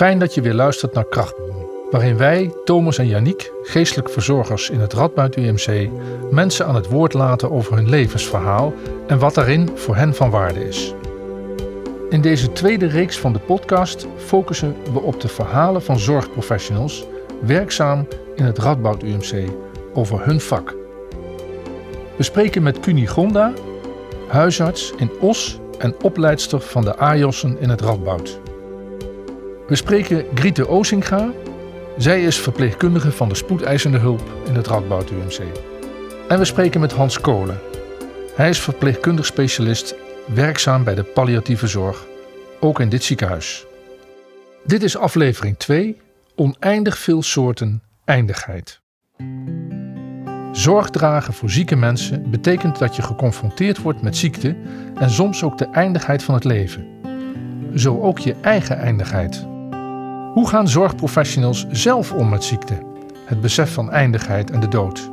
Fijn dat je weer luistert naar Krachtbron, waarin wij, Thomas en Janiek, geestelijk verzorgers in het Radboud UMC, mensen aan het woord laten over hun levensverhaal en wat daarin voor hen van waarde is. In deze tweede reeks van de podcast focussen we op de verhalen van zorgprofessionals werkzaam in het Radboud UMC over hun vak. We spreken met Cunie Gonda, huisarts in Os en opleidster van de AJOS'en in het Radboud. We spreken Griete Ozinga. Zij is verpleegkundige van de spoedeisende hulp in het Radboud UMC. En we spreken met Hans Kolen. Hij is verpleegkundig specialist werkzaam bij de palliatieve zorg, ook in dit ziekenhuis. Dit is aflevering 2, Oneindig veel soorten eindigheid. Zorg dragen voor zieke mensen betekent dat je geconfronteerd wordt met ziekte en soms ook de eindigheid van het leven. Zo ook je eigen eindigheid. Hoe gaan zorgprofessionals zelf om met ziekte, het besef van eindigheid en de dood?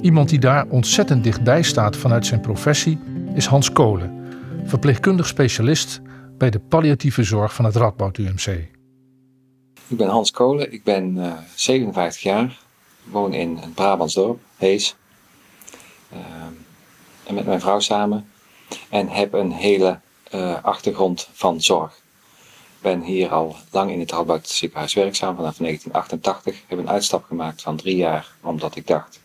Iemand die daar ontzettend dichtbij staat vanuit zijn professie is Hans Kolen, verpleegkundig specialist bij de palliatieve zorg van het Radboud UMC. Ik ben Hans Kolen, ik ben uh, 57 jaar, woon in een Brabants dorp, Hees. Uh, en met mijn vrouw samen. En heb een hele uh, achtergrond van zorg. Ik ben hier al lang in het Radboud ziekenhuis werkzaam, vanaf 1988. Heb een uitstap gemaakt van drie jaar, omdat ik dacht,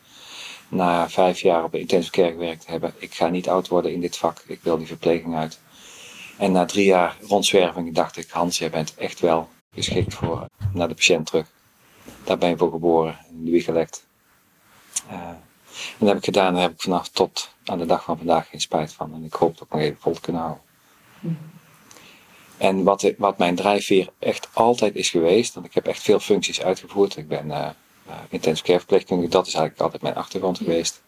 na vijf jaar op de intensive care gewerkt te hebben, ik ga niet oud worden in dit vak, ik wil die verpleging uit. En na drie jaar rondzwerving dacht ik, Hans, jij bent echt wel geschikt voor naar de patiënt terug. Daar ben ik voor geboren, in de wieg gelegd. Uh, en dat heb ik gedaan en daar heb ik vanaf tot aan de dag van vandaag geen spijt van. En ik hoop het ook nog even vol te kunnen houden. En wat, wat mijn drijfveer echt altijd is geweest, want ik heb echt veel functies uitgevoerd. Ik ben uh, uh, intensive care verpleegkundige, dat is eigenlijk altijd mijn achtergrond geweest.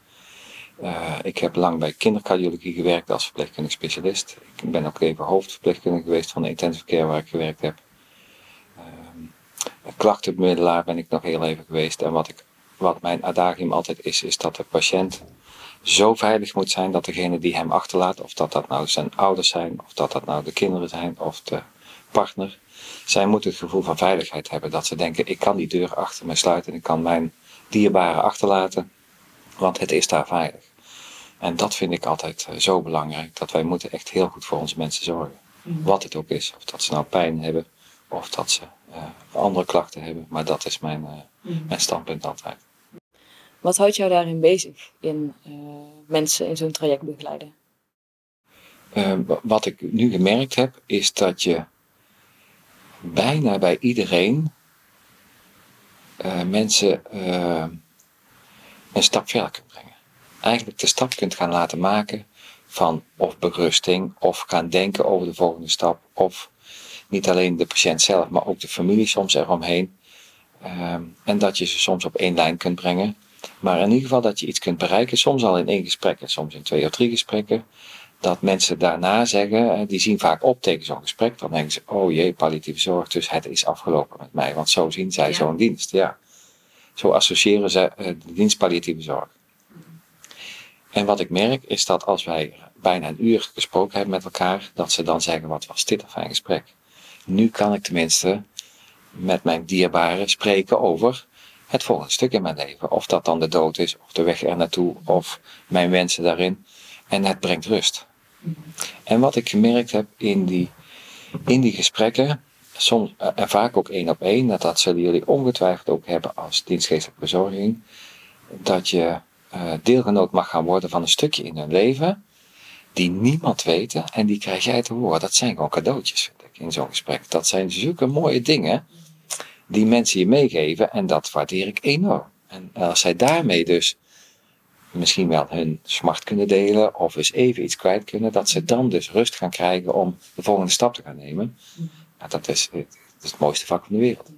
Uh, ik heb lang bij kindercardiologie gewerkt als verpleegkundig specialist. Ik ben ook even hoofdverpleegkundige geweest van de intensive care waar ik gewerkt heb. Uh, klachtenbemiddelaar ben ik nog heel even geweest. En wat, ik, wat mijn adagium altijd is, is dat de patiënt zo veilig moet zijn dat degene die hem achterlaat, of dat dat nou zijn ouders zijn, of dat dat nou de kinderen zijn, of de partner, zij moeten het gevoel van veiligheid hebben. Dat ze denken, ik kan die deur achter me sluiten en ik kan mijn dierbaren achterlaten, want het is daar veilig. En dat vind ik altijd uh, zo belangrijk, dat wij moeten echt heel goed voor onze mensen zorgen. Mm. Wat het ook is, of dat ze nou pijn hebben, of dat ze uh, andere klachten hebben. Maar dat is mijn, uh, mm. mijn standpunt altijd. Wat houdt jou daarin bezig, in mensen in zo'n traject begeleiden? wat ik nu gemerkt heb, is dat je bijna bij iedereen uh, mensen een stap verder kunt brengen. Eigenlijk de stap kunt gaan laten maken van of berusting, of gaan denken over de volgende stap, of niet alleen de patiënt zelf, maar ook de familie soms eromheen. Uh, en dat je ze soms op één lijn kunt brengen. Maar in ieder geval dat je iets kunt bereiken, soms al in één gesprek en soms in twee of drie gesprekken dat mensen daarna zeggen, die zien vaak op tegen zo'n gesprek, dan denken ze, oh jee, palliatieve zorg, dus het is afgelopen met mij, want zo zien zij zo'n dienst, ja. Zo associëren ze eh, de dienst palliatieve zorg. En wat ik merk is dat als wij bijna een uur gesproken hebben met elkaar, dat ze dan zeggen, wat was dit een fijn gesprek. Nu kan ik tenminste met mijn dierbaren spreken over het volgende stuk in mijn leven. Of dat dan de dood is, of de weg er naartoe, of mijn wensen daarin. En het brengt rust. En wat ik gemerkt heb in die, in die gesprekken, soms, eh, en vaak ook één op één, dat, dat zullen jullie ongetwijfeld ook hebben als dienstgeestelijke verzorging, dat je uh, deelgenoot mag gaan worden van een stukje in hun leven, die niemand weet en die krijg jij te horen. Dat zijn gewoon cadeautjes, vind ik, in zo'n gesprek. Dat zijn zulke mooie dingen die mensen je meegeven en dat waardeer ik enorm. En als zij daarmee dus misschien wel hun smart kunnen delen of eens even iets kwijt kunnen, dat ze dan dus rust gaan krijgen om de volgende stap te gaan nemen. Nou, dat, is, dat is het mooiste vak van de wereld.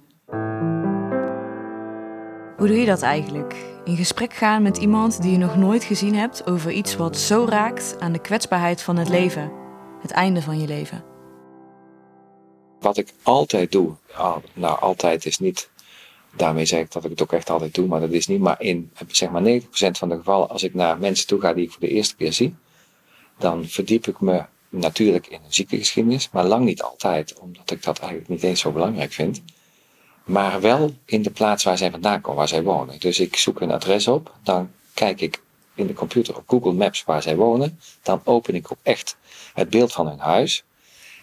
Hoe doe je dat eigenlijk? In gesprek gaan met iemand die je nog nooit gezien hebt over iets wat zo raakt aan de kwetsbaarheid van het leven, het einde van je leven. Wat ik altijd doe, nou altijd is niet daarmee zeg ik dat ik het ook echt altijd doe, maar dat is niet. Maar in zeg maar 90% van de gevallen, als ik naar mensen toe ga die ik voor de eerste keer zie, dan verdiep ik me natuurlijk in een ziektegeschiedenis, maar lang niet altijd, omdat ik dat eigenlijk niet eens zo belangrijk vind. Maar wel in de plaats waar zij vandaan komen, waar zij wonen. Dus ik zoek een adres op, dan kijk ik in de computer op Google Maps waar zij wonen. Dan open ik ook echt het beeld van hun huis.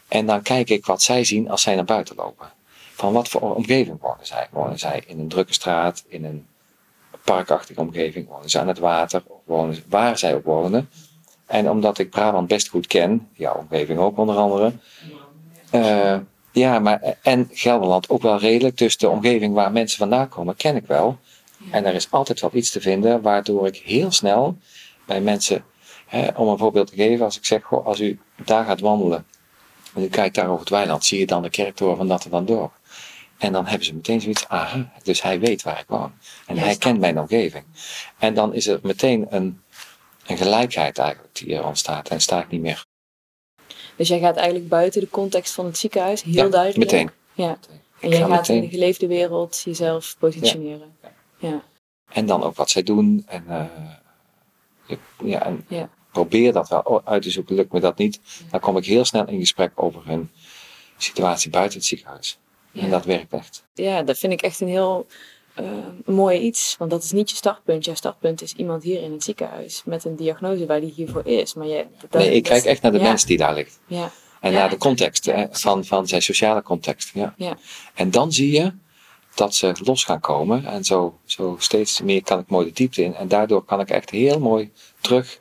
En dan kijk ik wat zij zien als zij naar buiten lopen. Van wat voor omgeving wonen zij? Wonen zij in een drukke straat, in een parkachtige omgeving? Wonen ze aan het water? Wonen waar zij ook wonen? En omdat ik Brabant best goed ken, jouw omgeving ook onder andere. Uh, ja, maar en Gelderland ook wel redelijk. Dus de omgeving waar mensen vandaan komen, ken ik wel. En er is altijd wel iets te vinden, waardoor ik heel snel bij mensen, hè, om een voorbeeld te geven, als ik zeg, goh, als u daar gaat wandelen en u kijkt daar over het weiland, zie je dan de kerktoren van dat en dan door. En dan hebben ze meteen zoiets, aha, dus hij weet waar ik woon. En hij kent mijn omgeving. En dan is er meteen een, een gelijkheid eigenlijk die er ontstaat. En sta ik niet meer. Dus jij gaat eigenlijk buiten de context van het ziekenhuis, heel ja, duidelijk. meteen. Ja. En jij gaat meteen... in de geleefde wereld jezelf positioneren. Ja. ja. En dan ook wat zij doen. En, uh, ja, en ja. Probeer dat wel uit te zoeken. Lukt me dat niet, dan kom ik heel snel in gesprek over hun situatie buiten het ziekenhuis. En dat werkt echt. Ja, dat vind ik echt een heel uh, mooi iets. Want dat is niet je startpunt. Je startpunt is iemand hier in het ziekenhuis met een diagnose waar die hiervoor is. Maar je, nee, ik kijk echt naar de mens die daar ligt. Ja. En naar de context van, van zijn sociale context. Ja. Ja. En dan zie je dat ze los gaan komen. En zo, zo steeds meer kan ik mooi de diepte in. En daardoor kan ik echt heel mooi terug.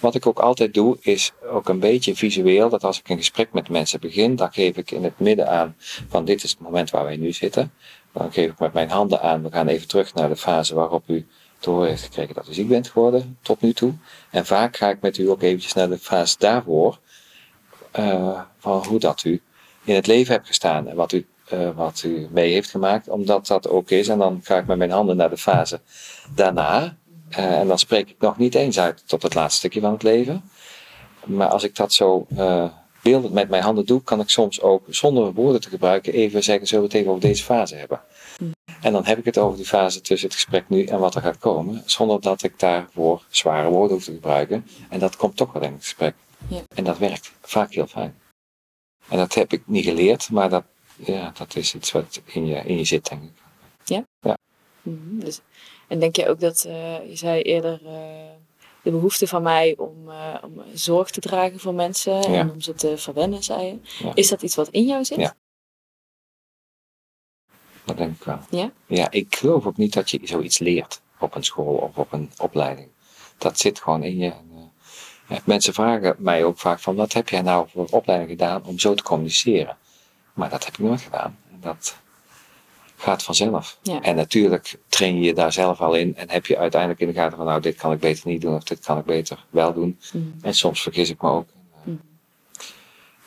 Wat ik ook altijd doe, is ook een beetje visueel. Dat als ik een gesprek met mensen begin, dan geef ik in het midden aan van dit is het moment waar wij nu zitten. Dan geef ik met mijn handen aan, we gaan even terug naar de fase waarop u te horen heeft gekregen dat u ziek bent geworden, tot nu toe. En vaak ga ik met u ook eventjes naar de fase daarvoor, uh, van hoe dat u in het leven hebt gestaan en wat u uh, wat u mee heeft gemaakt, omdat dat ook is. En dan ga ik met mijn handen naar de fase daarna. Uh, en dan spreek ik nog niet eens uit tot het laatste stukje van het leven. Maar als ik dat zo uh, beeldend met mijn handen doe, kan ik soms ook zonder woorden te gebruiken even zeggen: zullen we het even over deze fase hebben? Hmm. En dan heb ik het over die fase tussen het gesprek nu en wat er gaat komen, zonder dat ik daarvoor zware woorden hoef te gebruiken. En dat komt toch wel in het gesprek. Ja. En dat werkt vaak heel fijn. En dat heb ik niet geleerd, maar dat ja, dat is iets wat in je, in je zit, denk ik. Ja? Ja. Mm dus, en denk je ook dat, uh, je zei eerder, uh, de behoefte van mij om, uh, om zorg te dragen voor mensen ja. en om ze te verwennen, zei je. Ja. Is dat iets wat in jou zit? Ja. Dat denk ik wel. Ja? Ja, ik geloof ook niet dat je zoiets leert op een school of op een opleiding. Dat zit gewoon in je. mensen vragen mij ook vaak van, wat heb jij nou voor opleiding gedaan om zo te communiceren? Maar dat heb ik nooit gedaan. Dat gaat vanzelf. En natuurlijk train je je daar zelf al in en heb je uiteindelijk in de gaten van nou dit kan ik beter niet doen of dit kan ik beter wel doen. Mm. En soms vergis ik me ook. Mm.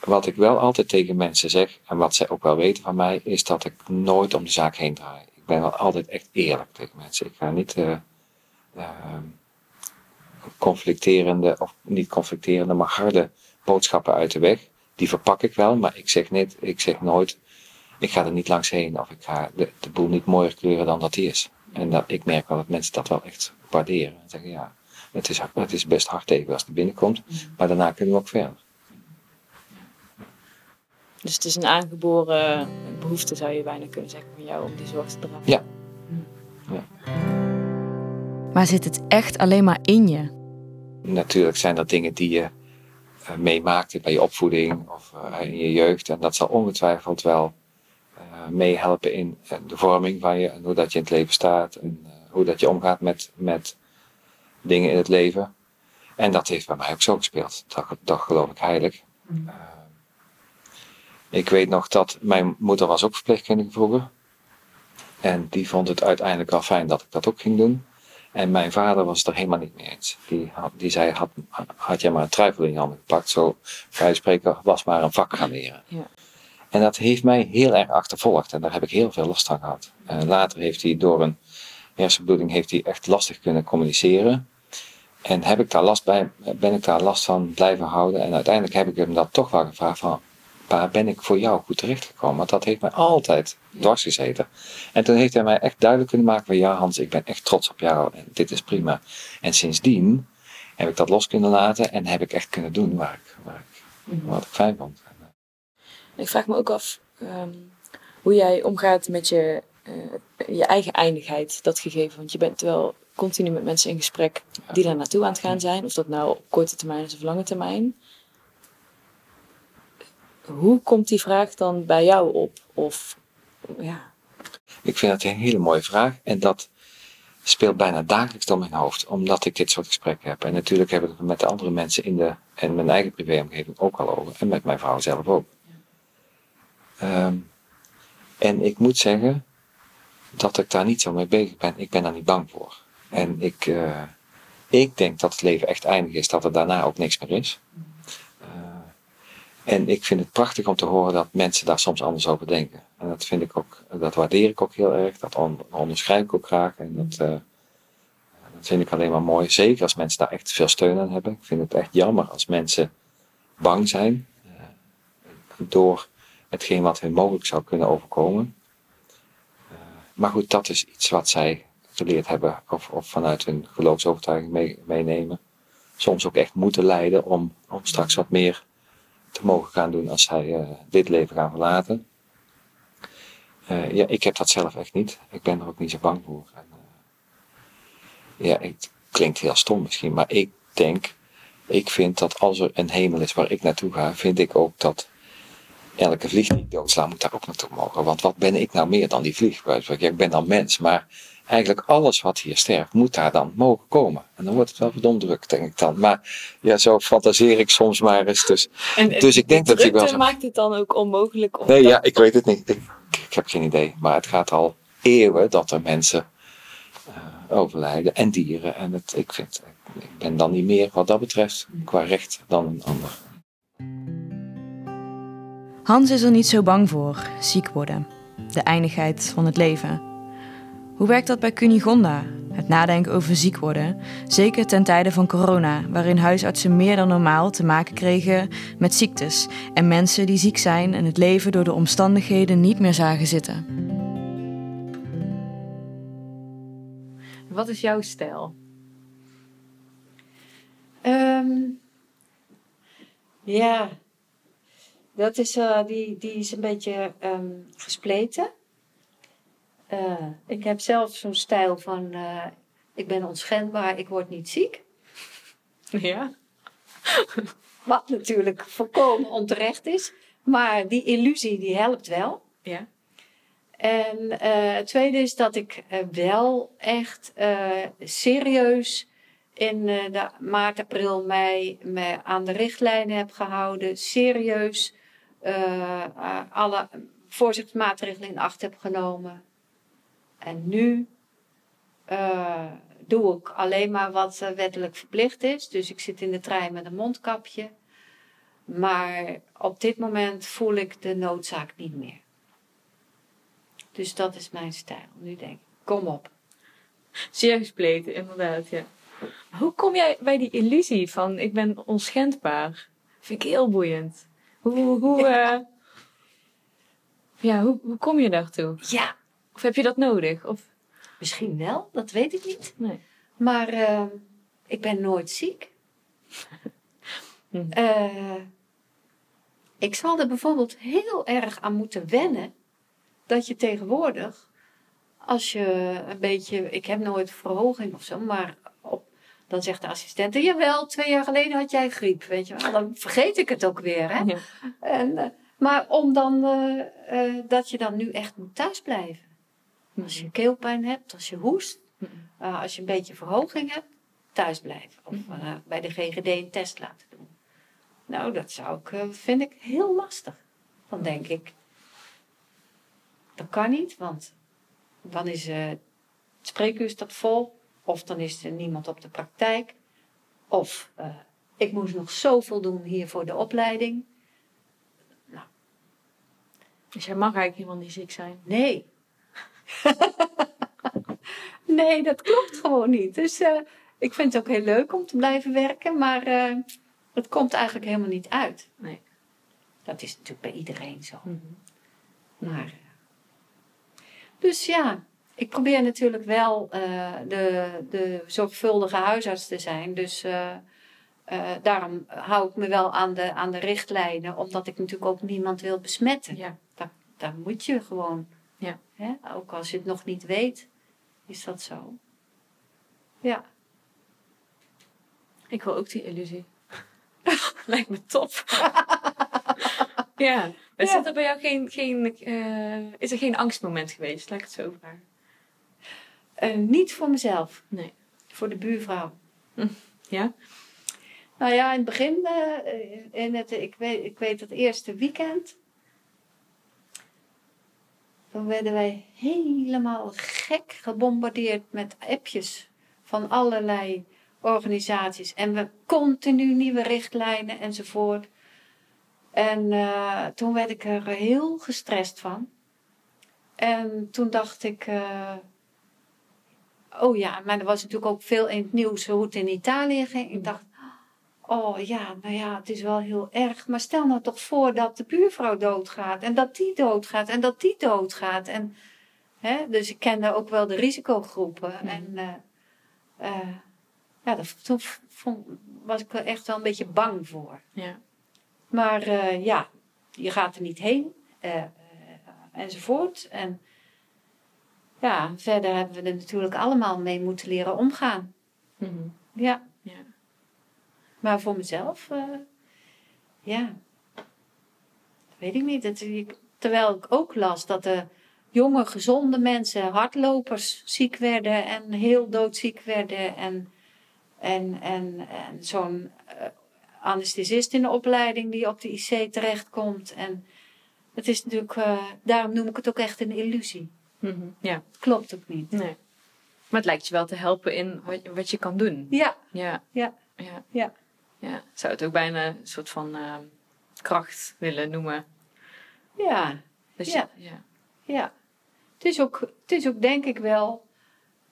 Wat ik wel altijd tegen mensen zeg en wat zij ook wel weten van mij is dat ik nooit om de zaak heen draai. Ik ben wel altijd echt eerlijk tegen mensen. Ik ga niet uh, uh, conflicterende of niet conflicterende maar harde boodschappen uit de weg die verpak ik wel, maar ik zeg, niet, ik zeg nooit, ik ga er niet langs heen of ik ga de, de boel niet mooier kleuren dan dat die is. En dat, ik merk wel dat mensen dat wel echt waarderen. En zeggen, ja, het is, het is best hard tegen als het binnenkomt, maar daarna kunnen we ook verder. Dus het is een aangeboren behoefte, zou je bijna kunnen zeggen, van jou om die zorg te dragen. Ja. ja. Maar zit het echt alleen maar in je? Natuurlijk zijn dat dingen die je uh, meemaakte bij je opvoeding of uh, in je jeugd. En dat zal ongetwijfeld wel meehelpen in de vorming van je en hoe dat je in het leven staat en hoe dat je omgaat met, met dingen in het leven. En dat heeft bij mij ook zo gespeeld. Dat, dat geloof ik heilig. Mm. ik weet nog dat mijn moeder was ook verpleegkundige vroeger. En die vond het uiteindelijk wel fijn dat ik dat ook ging doen. En mijn vader was het er helemaal niet mee eens. Die, had, die zei, had, had jij maar een truifel in je handen gepakt, zo vrij spreken, was maar een vak gaan leren. Ja. En dat heeft mij heel erg achtervolgd en daar heb ik heel veel last van gehad. En later heeft hij door een hersenbloeding heeft hij echt lastig kunnen communiceren. En heb ik daar last bij, ben ik daar last van blijven houden. En uiteindelijk heb ik hem dat toch wel gevraagd van, waar ben ik voor jou goed terechtgekomen? Want dat heeft mij altijd dwars gezeten. En toen heeft hij mij echt duidelijk kunnen maken van ja Hans, ik ben echt trots op jou en dit is prima. En sindsdien heb ik dat los kunnen laten en heb ik echt kunnen doen waar ik, waar ik. Wat ik fijn vond. Ik vraag me ook af ehm, hoe jij omgaat met je, uh, je eigen eindigheid, dat gegeven. Want je bent wel continu met mensen in gesprek die daar naartoe aan het gaan zijn. Of dat nou op korte termijn is of lange termijn. Hoe komt die vraag dan bij jou op? Of, ja. Ik vind dat een hele mooie vraag. En dat speelt bijna dagelijks door mijn hoofd, omdat ik dit soort gesprekken heb. En natuurlijk heb ik het met de andere mensen in de, en mijn eigen privéomgeving ook al over. En met mijn vrouw zelf ook. Ehm, en ik moet zeggen dat ik daar niet zo mee bezig ben. Ik ben daar niet bang voor. En ik, uh, ik denk dat het leven echt eindig is, dat er daarna ook niks meer is. Uh, en ik vind het prachtig om te horen dat mensen daar soms anders over denken. En dat vind ik ook, dat waardeer ik ook heel erg. Dat onderschrijf ik ook graag. En dat, uh, dat vind ik alleen maar mooi. Zeker als mensen daar echt veel steun aan hebben. Ik vind het echt jammer als mensen bang zijn door hetgeen wat hun mogelijk zou kunnen overkomen. maar goed, dat is iets wat zij geleerd hebben of, of vanuit hun geloofsovertuiging mee, meenemen. Soms ook echt moeten leiden om, om straks wat meer te mogen gaan doen als zij uh, dit leven gaan verlaten. Uh, ja, ik heb dat zelf echt niet. Ik ben er ook niet zo bang voor. En, ja, het klinkt heel stom misschien, maar ik denk, ik vind dat als er een hemel is waar ik naartoe ga, vind ik ook dat elke vlieg die ik doodsla moet daar ook naartoe mogen. Want wat ben ik nou meer dan die vlieg? ik ben dan mens, maar eigenlijk alles wat hier sterft, moet daar dan mogen komen. En dan wordt het wel verdomd druk, denk ik dan. Maar ja, zo fantaseer ik soms maar eens. Dus, en, dus ik denk dat ik wel. Zo... maakt het dan ook onmogelijk? Om nee, ja, ik weet het niet. Ik, ik, heb geen idee. Maar het gaat al eeuwen dat er mensen uh, overlijden en dieren. En het, ik, vind, ik ben dan niet meer wat dat betreft qua recht dan een ander. Hans is er niet zo bang voor, ziek worden, de eindigheid van het leven. Hoe werkt dat bij Cunigonda? Het nadenken over ziek worden, zeker ten tijde van corona, waarin huisartsen meer dan normaal te maken kregen met ziektes en mensen die ziek zijn en het leven door de omstandigheden niet meer zagen zitten. Wat is jouw stijl? Um, ja, dat is, uh, die, die is een beetje um, gespleten. Uh, ik heb zelf zo'n stijl van: uh, ik ben onschendbaar, ik word niet ziek. Ja. Wat natuurlijk volkomen onterecht is, maar die illusie die helpt wel. Ja. En het tweede is dat ik wel echt serieus in de maart, april, mei me aan de richtlijnen heb gehouden. Serieus alle voorzichtsmaatregelen in acht heb genomen. En nu uh, doe ik alleen maar wat uh, wettelijk verplicht is. Dus ik zit in de trein met een mondkapje. Maar op dit moment voel ik de noodzaak niet meer. Dus dat is mijn stijl. Nu denk ik, kom op. Zeer gespleten, inderdaad, ja. Hoe kom jij bij die illusie van ik ben onschendbaar? Vind ik heel boeiend. Hoe, hoe, ja. Uh, ja, hoe, hoe kom je daartoe? Ja, of heb je dat nodig? Of... Misschien wel, dat weet ik niet. Nee. Maar uh, ik ben nooit ziek. uh, ik zal er bijvoorbeeld heel erg aan moeten wennen dat je tegenwoordig, als je een beetje, ik heb nooit verhoging of zo, maar dan zegt de assistent, jawel, twee jaar geleden had jij griep, weet je wel. Dan vergeet ik het ook weer, hè. Ja. En, uh, maar om dan, dat je dan nu echt moet thuisblijven. Als je keelpijn hebt, als je hoest, als je een beetje verhoging hebt, thuis blijven. Of bij de GGD een test laten doen. Nou, dat zou ik, vind ik heel lastig. Dan denk ik, dat kan niet, want dan is het spreekuur staat vol. Of dan is er niemand op de praktijk. Of ik moest nog zoveel doen hier voor de opleiding. Nou. Dus jij mag eigenlijk helemaal niet ziek zijn? Nee, nee, dat klopt gewoon niet. Dus uh, ik vind het ook heel leuk om te blijven werken, maar uh, het komt eigenlijk helemaal niet uit. Nee. Dat is natuurlijk bij iedereen zo. Mm -hmm. Maar. Dus ja, ik probeer natuurlijk wel de, de zorgvuldige huisarts te zijn. Dus uh, daarom hou ik me wel aan de, aan de richtlijnen, omdat ik natuurlijk ook niemand wil besmetten. Ja. Daar moet je gewoon. Ja. Hè? Ook als je het nog niet weet, is dat zo. Ja. Ik wil ook die illusie. Lijkt me top. ja. Is Ja. er bij jou geen, geen, eh, is er geen angstmoment geweest? Laat ik het zo vragen. Eh, niet voor mezelf, Nee. voor de buurvrouw. Ja? Nou ja, in het begin, eh, in het, ik, weet, ik weet het eerste weekend. Toen werden wij helemaal gek gebombardeerd met appjes van allerlei organisaties. En we continu nieuwe richtlijnen enzovoort. En eh, toen werd ik er heel gestrest van. En toen dacht ik. eh, oh ja, maar er was natuurlijk ook veel in het nieuws hoe het in Italië ging. Ik dacht. Oh ja, nou ja, het is wel heel erg. Maar stel nou toch voor dat de buurvrouw doodgaat. En dat die doodgaat. En dat die doodgaat. En, hè, dus ik kende ook wel de risicogroepen. En eh, eh, ja, dat, toen vond, was ik er echt wel een beetje bang voor. Ja. Maar eh, ja, je gaat er niet heen. enzovoort. En ja, verder hebben we er natuurlijk allemaal mee moeten leren omgaan. Mhm. Ja. Ja. Maar voor mezelf, eh, ja, weet ik niet. Ik- terwijl ik ook las dat de jonge, gezonde mensen, hardlopers, ziek werden en heel doodziek werden. En, en, en, en zo'n eh, anesthesist in de opleiding die op de IC terechtkomt. En het is natuurlijk, eh, daarom noem ik het ook echt een illusie. Mhm. Ja. Klopt ook niet. Nee. Maar het lijkt je wel te helpen in wat, wat je kan doen. Ja, Ja. Ja. Ja. Ja. Zou het ook bijna een soort van eh, kracht willen noemen. ja. Dus Ja. Je, ja. Ja, het is ook, het is ook denk ik wel,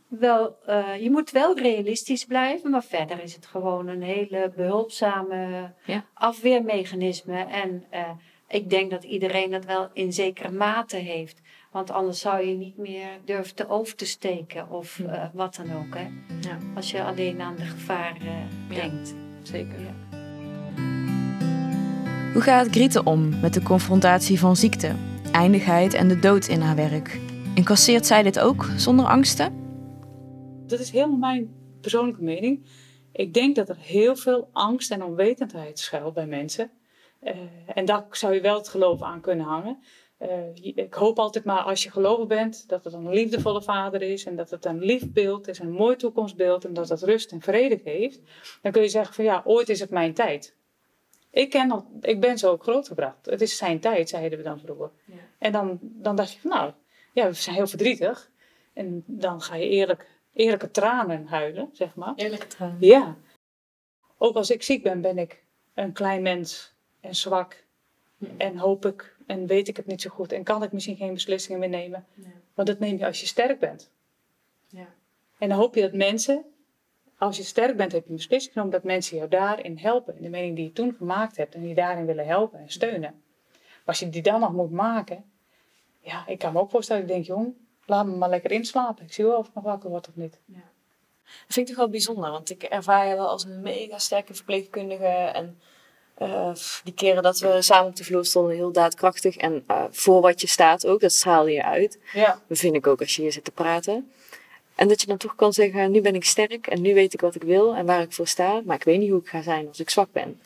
wel eh, je moet wel realistisch blijven, maar verder is het gewoon een hele behulpzame Ja. afweermechanisme. En eh, ik denk dat iedereen dat wel in zekere mate heeft. Want anders zou je niet meer durven te over te steken of Hm. eh, wat dan ook. Hè? Ja. Als je alleen aan de gevaren Ja. denkt. Zeker. Ja. Hoe gaat Griete om met de confrontatie van ziekte, eindigheid en de dood in haar werk? Incasseert zij dit ook zonder angsten? Dat is helemaal mijn persoonlijke mening. Ik denk dat er heel veel angst en onwetendheid schuilt bij mensen. Eh, en daar zou je wel het geloof aan kunnen hangen. Eh, ik hoop altijd maar als je gelovig bent, dat het een liefdevolle vader is en dat het een lief beeld is, een mooi toekomstbeeld en dat het rust en vrede geeft. Dan kun je zeggen van ja, ooit is het mijn tijd. Ik, ken ik ben zo ook grootgebracht. Het is zijn tijd, zeiden we dan vroeger. Ja. En dan, dan dacht je van nou, ja, we zijn heel verdrietig. En dan ga je eerlijk, eerlijke tranen huilen, zeg maar. Eerlijk trouwen. Ja. Ook als ik ziek ben, ben ik een klein mens en zwak. En hoop ik en weet ik het niet zo goed. En kan ik misschien geen beslissingen meer nemen. Ja. Want dat neem je als je sterk bent. Ja. En dan hoop je dat mensen, als je sterk bent, heb je een beslissing genomen dat mensen jou daarin helpen. In de mening die je toen gemaakt hebt en die daarin willen helpen en steunen. Maar als je die dan nog moet maken, ja, ik kan me ook voorstellen, ik denk, jong, laat me maar lekker inslapen. Ik zie wel of ik nog wakker word of niet. Dat vind ik toch wel bijzonder, want ik ervaar je wel als een mega sterke verpleegkundige. En eh, die keren dat we samen op de vloer stonden, heel daadkrachtig. En eh, voor wat je staat ook, dat straalde je uit. Ja, Dat vind ik ook als je hier zit te praten. En dat je dan toch kan zeggen, nu ben ik sterk en nu weet ik wat ik wil en waar ik voor sta. Maar ik weet niet hoe ik ga zijn als ik zwak ben.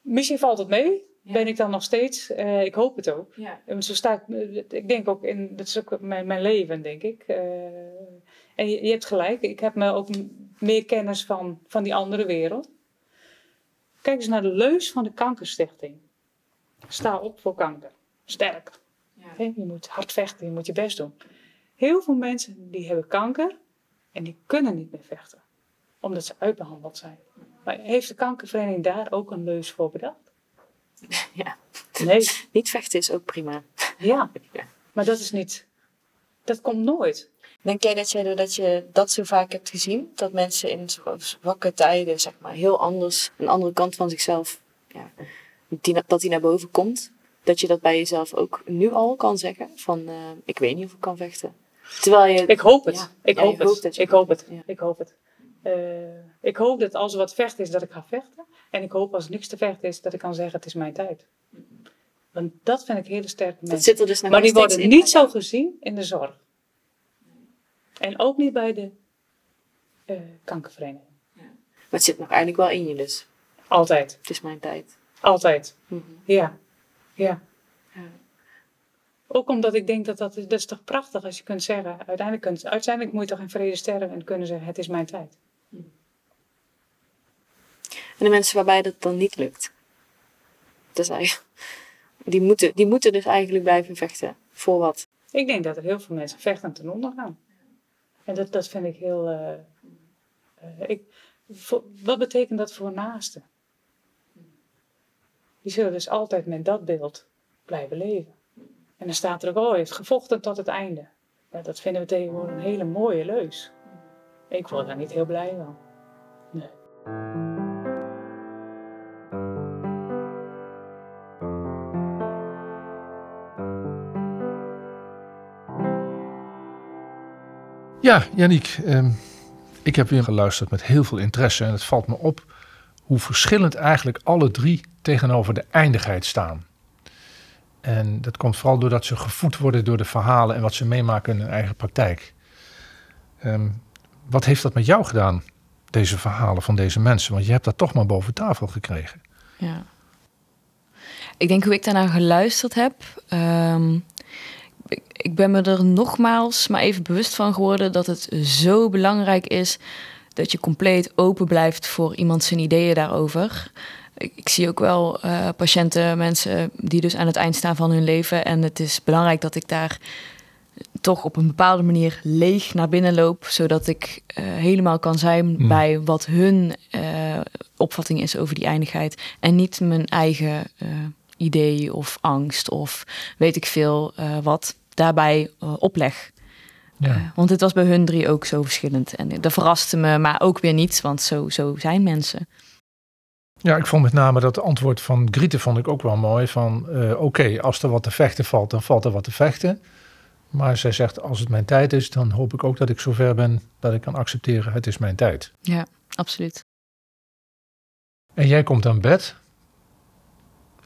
misschien valt het mee. Ja. Ben ik dan nog steeds? Eh, ik hoop het ook. Ja. En zo sta ik, ik denk ook in, dat is ook mijn, mijn leven, denk ik. En je, je hebt gelijk, ik heb me ook meer kennis van, van die andere wereld. Kijk eens naar de leus van de Kankerstichting. Sta op voor kanker. Sterk. Hè, Je moet hard vechten, je moet je best doen. Heel veel mensen die hebben kanker en die kunnen niet meer vechten. Omdat ze uitbehandeld zijn. Maar heeft de kankervereniging daar ook een leus voor bedacht? Ja. Nee. Niet vechten is ook prima. Ja, Ja. maar dat is niet. Dat komt nooit. Denk jij dat, jij doordat je dat zo vaak hebt gezien, dat mensen in zwakke tijden, zeg maar, heel anders, een andere kant van zichzelf, ja, die, dat die naar boven komt, dat je dat bij jezelf ook nu al kan zeggen, van eh, ik weet niet of ik kan vechten. Terwijl je, Ik hoop het. Ja. Ik Ja, hoop het. ik hoop het. ja. Ik hoop het. Ik hoop dat als er wat vecht is, dat ik ga vechten. En ik hoop als er niks te vechten is, dat ik kan zeggen, het is mijn tijd. Want dat vind ik hele sterke mensen. Dat zit er dus maar die worden niet zo gezien in de zorg. En ook niet bij de eh, kankervereniging. Maar het zit nog eigenlijk wel in je dus. Altijd. Het is mijn tijd. Altijd. Mhm. Ja. Ja. Ja. Ook omdat ik denk dat dat, dat is toch prachtig als je kunt zeggen, uiteindelijk, kunt, uiteindelijk moet je toch in vrede sterven en kunnen zeggen, het is mijn tijd. En de mensen waarbij dat dan niet lukt. Dus eigenlijk, die, moeten, die moeten dus eigenlijk blijven vechten. Voor wat? Ik denk dat er heel veel mensen vechtend ten onder gaan. En dat, dat vind ik heel. eh, eh, ik, wat betekent dat voor naasten? Die zullen dus altijd met dat beeld blijven leven. En dan staat er ook, oh, hij heeft gevochten tot het einde. Dat vinden we tegenwoordig een hele mooie leus. Ik word daar niet heel blij van. Nee. Ja, Yannick, ehm, ik heb weer geluisterd met heel veel interesse en het valt me op hoe verschillend eigenlijk alle drie tegenover de eindigheid staan. En dat komt vooral doordat ze gevoed worden door de verhalen en wat ze meemaken in hun eigen praktijk. Ehm, wat heeft dat met jou gedaan, deze verhalen van deze mensen? Want je hebt dat toch maar boven tafel gekregen. Ja. Ik denk hoe ik daarnaar geluisterd heb. ehm, ik, ik ben me er nogmaals maar even bewust van geworden dat het zo belangrijk is dat je compleet open blijft voor iemand zijn ideeën daarover. Ik, ik zie ook wel eh, patiënten, mensen die dus aan het eind staan van hun leven. En het is belangrijk dat ik daar toch op een bepaalde manier leeg naar binnen loop, zodat ik eh, helemaal kan zijn Mm. bij wat hun eh, opvatting is over die eindigheid. En niet mijn eigen idee of angst of weet ik veel eh, wat daarbij eh, opleg. Ja. Eh, want het was bij hun drie ook zo verschillend. En dat verraste me, maar ook weer niet, want zo, zo zijn mensen. Ja, ik vond met name dat antwoord van Grieten vond ik ook wel mooi. Van oké, als er wat te vechten valt, dan valt er wat te vechten. Maar zij zegt, als het mijn tijd is, dan hoop ik ook dat ik zover ben dat ik kan accepteren, het is mijn tijd. Ja, absoluut. En jij komt aan bed.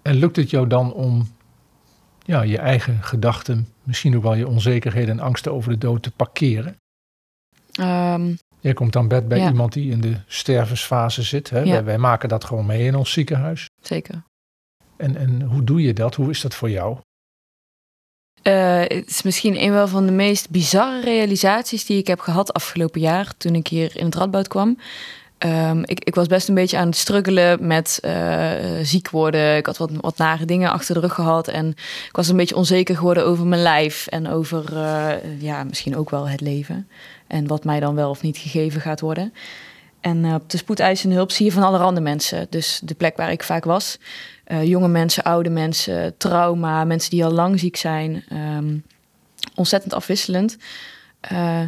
En lukt het jou dan om ja, je eigen gedachten, misschien ook wel je onzekerheden en angsten over de dood te parkeren? Ehm, Jij komt aan bed bij Ja. iemand die in de stervensfase zit. Hè? Ja. Wij, wij maken dat gewoon mee in ons ziekenhuis. zeker. En, en hoe doe je dat? Hoe is dat voor jou? Eh, het is misschien een wel van de meest bizarre realisaties die ik heb gehad afgelopen jaar toen ik hier in het Radboud kwam. Ehm, ik, ik was best een beetje aan het struggelen met eh, ziek worden. Ik had wat, wat nare dingen achter de rug gehad. En ik was een beetje onzeker geworden over mijn lijf. En over eh, ja, misschien ook wel het leven. En wat mij dan wel of niet gegeven gaat worden. En eh, op de spoedeisende hulp zie je van allerhande mensen. Dus de plek waar ik vaak was. Jonge mensen, oude mensen, trauma, mensen die al lang ziek zijn. Ehm, ontzettend afwisselend. Eh,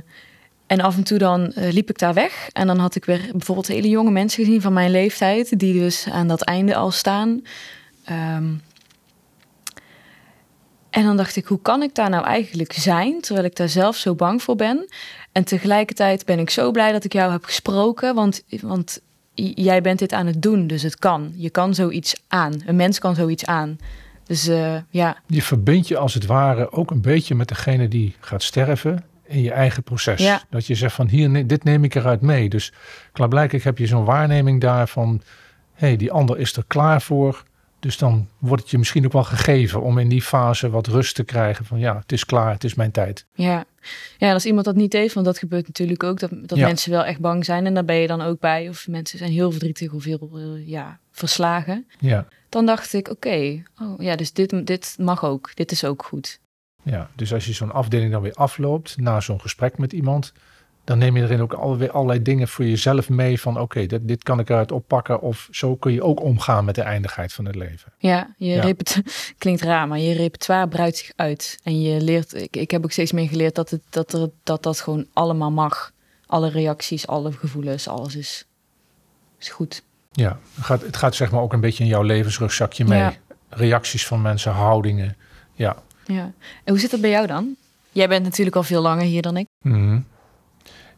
en af en toe dan eh, liep ik daar weg. En dan had ik weer bijvoorbeeld hele jonge mensen gezien van mijn leeftijd. Die dus aan dat einde al staan. Ehm, en dan dacht ik, hoe kan ik daar nou eigenlijk zijn? Terwijl ik daar zelf zo bang voor ben. En tegelijkertijd ben ik zo blij dat ik jou heb gesproken. Want, want jij bent dit aan het doen, dus het kan. Je kan zoiets aan. Een mens kan zoiets aan. Dus eh, ja, Je verbindt je als het ware ook een beetje met degene die gaat sterven in je eigen proces. Ja. Dat je zegt van hier, dit neem ik eruit mee. Dus klaarblijkelijk heb je zo'n waarneming daar van, hé, hey, die ander is er klaar voor. Dus dan wordt het je misschien ook wel gegeven om in die fase wat rust te krijgen van ja, het is klaar, het is mijn tijd. ja. ja, als iemand dat niet heeft, want dat gebeurt natuurlijk ook, dat, dat Ja. mensen wel echt bang zijn. En daar ben je dan ook bij. Of mensen zijn heel verdrietig of heel eh, ja, verslagen. Ja, Dan dacht ik, oké, oh, ja, dus dit, dit mag ook. Dit is ook goed. Ja. dus als je zo'n afdeling dan weer afloopt na zo'n gesprek met iemand, dan neem je erin ook alweer allerlei dingen voor jezelf mee van oké, dit, dit kan ik eruit oppakken of zo kun je ook omgaan met de eindigheid van het leven. Ja, je Ja. klinkt raar, maar je repertoire breidt zich uit. En je leert, ik, ik heb ook steeds meer geleerd dat, het, dat, er, dat dat gewoon allemaal mag. Alle reacties, alle gevoelens, alles is, is goed. Ja, het gaat, het gaat zeg maar ook een beetje in jouw levensrugzakje mee. Ja. Reacties van mensen, houdingen. Ja. Ja. En hoe zit dat bij jou dan? Jij bent natuurlijk al veel langer hier dan ik. Mhm.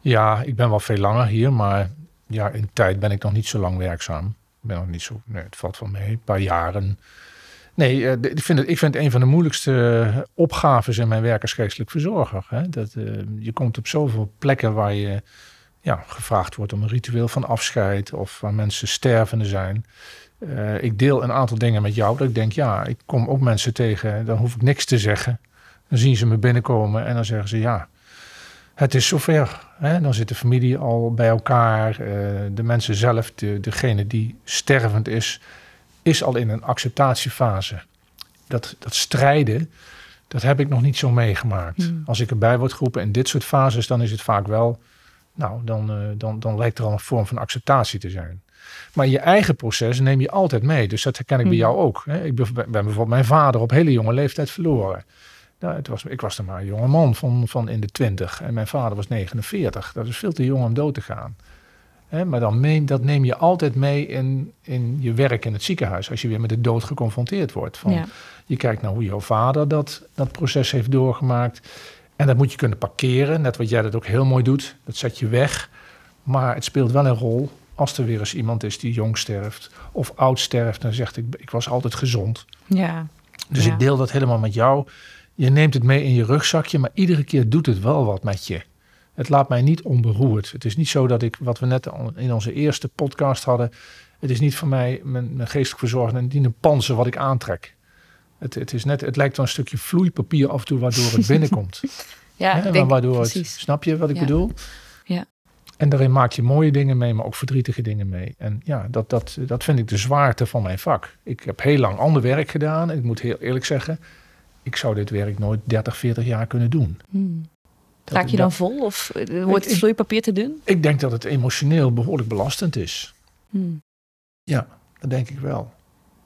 Ja, ik ben wel veel langer hier, maar ja, in tijd ben ik nog niet zo lang werkzaam. Ben nog niet zo, nee, het valt wel mee, een paar jaren. Nee, uh, ik, vind het, ik vind het een van de moeilijkste opgaves in mijn werk als geestelijk verzorger. Hè? Dat, uh, je komt op zoveel plekken waar je ja, gevraagd wordt om een ritueel van afscheid of waar mensen stervende zijn. Uh, ik deel een aantal dingen met jou dat ik denk, ja, ik kom ook mensen tegen, dan hoef ik niks te zeggen. Dan zien ze me binnenkomen en dan zeggen ze, ja, het is zover. Hè? Dan zit de familie al bij elkaar. Uh, de mensen zelf, de, degene die stervend is, is al in een acceptatiefase. Dat, dat strijden, dat heb ik nog niet zo meegemaakt. Hmm. Als ik erbij word geroepen in dit soort fases, dan is het vaak wel, nou, dan, uh, dan, dan lijkt er al een vorm van acceptatie te zijn. Maar je eigen proces neem je altijd mee. Dus dat herken ik bij jou ook. Hè? Ik ben, ben bijvoorbeeld mijn vader op hele jonge leeftijd verloren. Nou, het was, ik was dan maar een jonge man van, van in de twintig. En mijn vader was 49. Dat is veel te jong om dood te gaan. maar dan neem, dat neem je altijd mee in, in je werk in het ziekenhuis. Als je weer met de dood geconfronteerd wordt. Van, Je kijkt naar hoe jouw vader dat, dat proces heeft doorgemaakt. En dat moet je kunnen parkeren. Net wat jij dat ook heel mooi doet. Dat zet je weg. Maar het speelt wel een rol als er weer eens iemand is die jong sterft. Of oud sterft. Dan zegt ik, ik was altijd gezond. Ja. Dus ik deel dat helemaal met jou. Je neemt het mee in je rugzakje, maar iedere keer doet het wel wat met je. Het laat mij niet onberoerd. Het is niet zo dat ik, wat we net in onze eerste podcast hadden, het is niet voor mij, mijn, mijn geestelijk verzorger, niet een panzer wat ik aantrek. Het, het, is net, het lijkt wel een stukje vloeipapier af en toe waardoor het binnenkomt. ja, He, waardoor het, snap je wat ik bedoel? En daarin maak je mooie dingen mee, maar ook verdrietige dingen mee. En ja, dat, dat, dat vind ik de zwaarte van mijn vak. Ik heb heel lang ander werk gedaan. Ik moet heel eerlijk zeggen, ik zou dit werk nooit 30, 40 jaar kunnen doen. Hmm. Raak je dan vol of eh, wordt het vloeipapier te dun? Ik denk dat het emotioneel behoorlijk belastend is. Hmm. Ja, dat denk ik wel.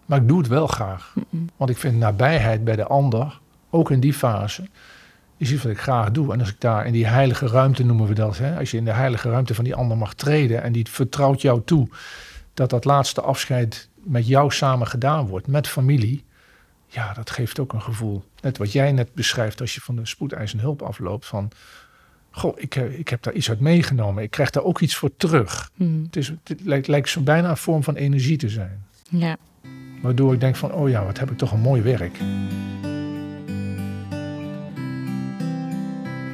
Maar ik doe het wel graag. Hmm. Want ik vind nabijheid bij de ander, ook in die fase, is iets wat ik graag doe. En als ik daar in die heilige ruimte noemen we dat, hè, als je in de heilige ruimte van die ander mag treden en die vertrouwt jou toe dat dat laatste afscheid met jou samen gedaan wordt, met familie, ja, dat geeft ook een gevoel. Net wat jij net beschrijft als je van de spoedeisende hulp afloopt. Van, goh, ik, eh, ik heb daar iets uit meegenomen. Ik krijg daar ook iets voor terug. Hmm. Het, is, het lijkt, lijkt zo bijna een vorm van energie te zijn. Ja. Waardoor ik denk van, oh ja, wat heb ik toch een mooi werk.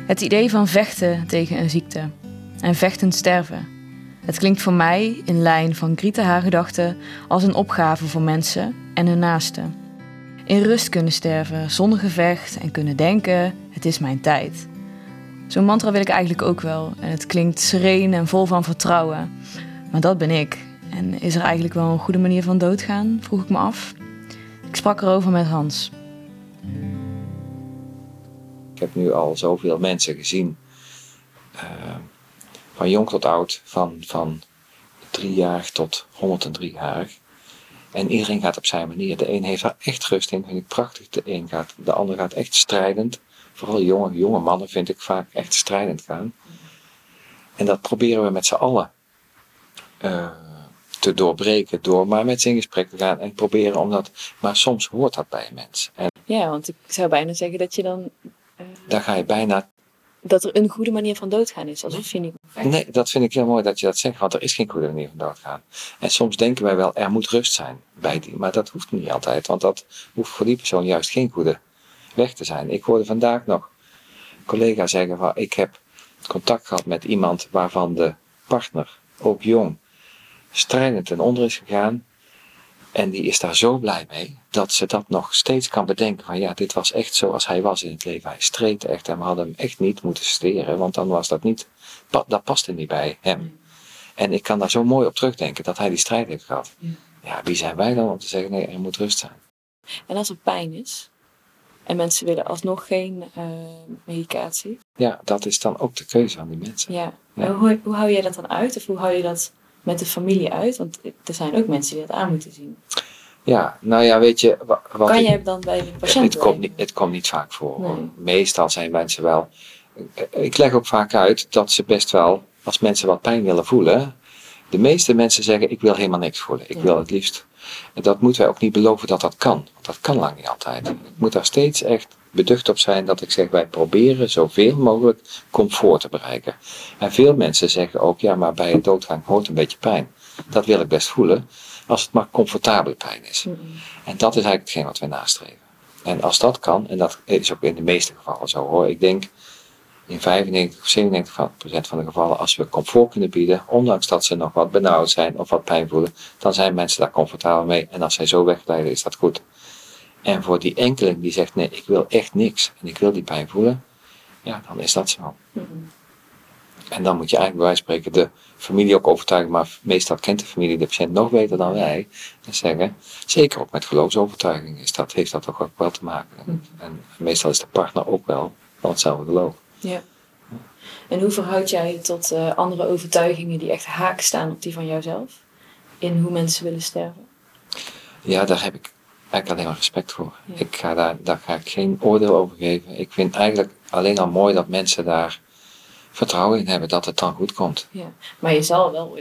Het idee van vechten tegen een ziekte en vechtend sterven. Het klinkt voor mij in lijn van Grieter haar gedachten als een opgave voor mensen en hun naasten. In rust kunnen sterven, zonder gevecht en kunnen denken: het is mijn tijd. Zo'n mantra wil ik eigenlijk ook wel. En het klinkt sereen en vol van vertrouwen. Maar dat ben ik. En is er eigenlijk wel een goede manier van doodgaan? Vroeg ik me af. Ik sprak erover met Hans. Ik heb nu al zoveel mensen gezien. Uh, van jong tot oud. Van, van driejarig tot 103-jarig. En iedereen gaat op zijn manier. De een heeft daar echt rust in, vind ik prachtig. De een gaat, de ander gaat echt strijdend. Vooral jonge, jonge mannen vind ik vaak echt strijdend gaan. En dat proberen we met z'n allen uh, te doorbreken. Door maar met ze in gesprek te gaan en proberen om dat. Maar soms hoort dat bij een mens. En ja, want ik zou bijna zeggen dat je dan. Dan ga je bijna dat er een goede manier van doodgaan is. Alsof je niet... Nee, dat vind ik heel mooi dat je dat zegt, want er is geen goede manier van doodgaan. En soms denken wij wel, er moet rust zijn bij die, maar dat hoeft niet altijd, want dat hoeft voor die persoon juist geen goede weg te zijn. Ik hoorde vandaag nog een collega zeggen van, ik heb contact gehad met iemand waarvan de partner, ook jong, strijdend ten onder is gegaan. En die is daar zo blij mee dat ze dat nog steeds kan bedenken. Van ja, dit was echt zoals hij was in het leven. Hij streed echt en we hadden hem echt niet moeten steren. Want dan was dat niet, dat paste niet bij hem. En ik kan daar zo mooi op terugdenken dat hij die strijd heeft gehad. Ja, wie zijn wij dan om te zeggen nee, er moet rust zijn. En als er pijn is en mensen willen alsnog geen uh, medicatie. Ja, dat is dan ook de keuze van die mensen. Ja. ja. Hoe, hoe hou jij dat dan uit? Of hoe hou je dat met de familie uit? Want er zijn ook mensen die dat aan moeten zien. Ja, nou ja, weet je. Wat kan je dan bij de patiënt? Het komt, niet, het komt niet vaak voor. Nee. Meestal zijn mensen wel. Ik leg ook vaak uit dat ze best wel, als mensen wat pijn willen voelen. De meeste mensen zeggen: Ik wil helemaal niks voelen. Ik wil het liefst. En dat moeten wij ook niet beloven dat dat kan. Want dat kan lang niet altijd. Ik moet daar steeds echt beducht op zijn dat ik zeg, wij proberen zoveel mogelijk comfort te bereiken. En veel mensen zeggen ook, ja, maar bij het doodgaan hoort een beetje pijn. Dat wil ik best voelen, als het maar comfortabele pijn is. En dat is eigenlijk hetgeen wat we nastreven. En als dat kan, en dat is ook in de meeste gevallen zo hoor, ik denk in 95 of 97 procent van de gevallen, als we comfort kunnen bieden, ondanks dat ze nog wat benauwd zijn of wat pijn voelen, dan zijn mensen daar comfortabel mee. En als zij zo wegleiden, is dat goed. En voor die enkeling die zegt, nee, ik wil echt niks en ik wil die pijn voelen, ja, dan is dat zo. En dan moet je eigenlijk bij wijze van spreken de familie ook overtuigen, maar meestal kent de familie de patiënt nog beter dan wij. En zeggen, zeker ook met geloofsovertuiging is dat, heeft dat toch ook wel te maken. En meestal is de partner ook wel van hetzelfde geloof. Ja. En hoe verhoud jij je tot uh, andere overtuigingen die echt haak staan op die van jouzelf? In hoe mensen willen sterven? Ja, daar heb ik eigenlijk alleen maar respect voor. Ik ga daar, daar ga ik geen oordeel over geven. Ik vind eigenlijk alleen al mooi dat mensen daar vertrouwen in hebben dat het dan goed komt. Ja, maar je zal wel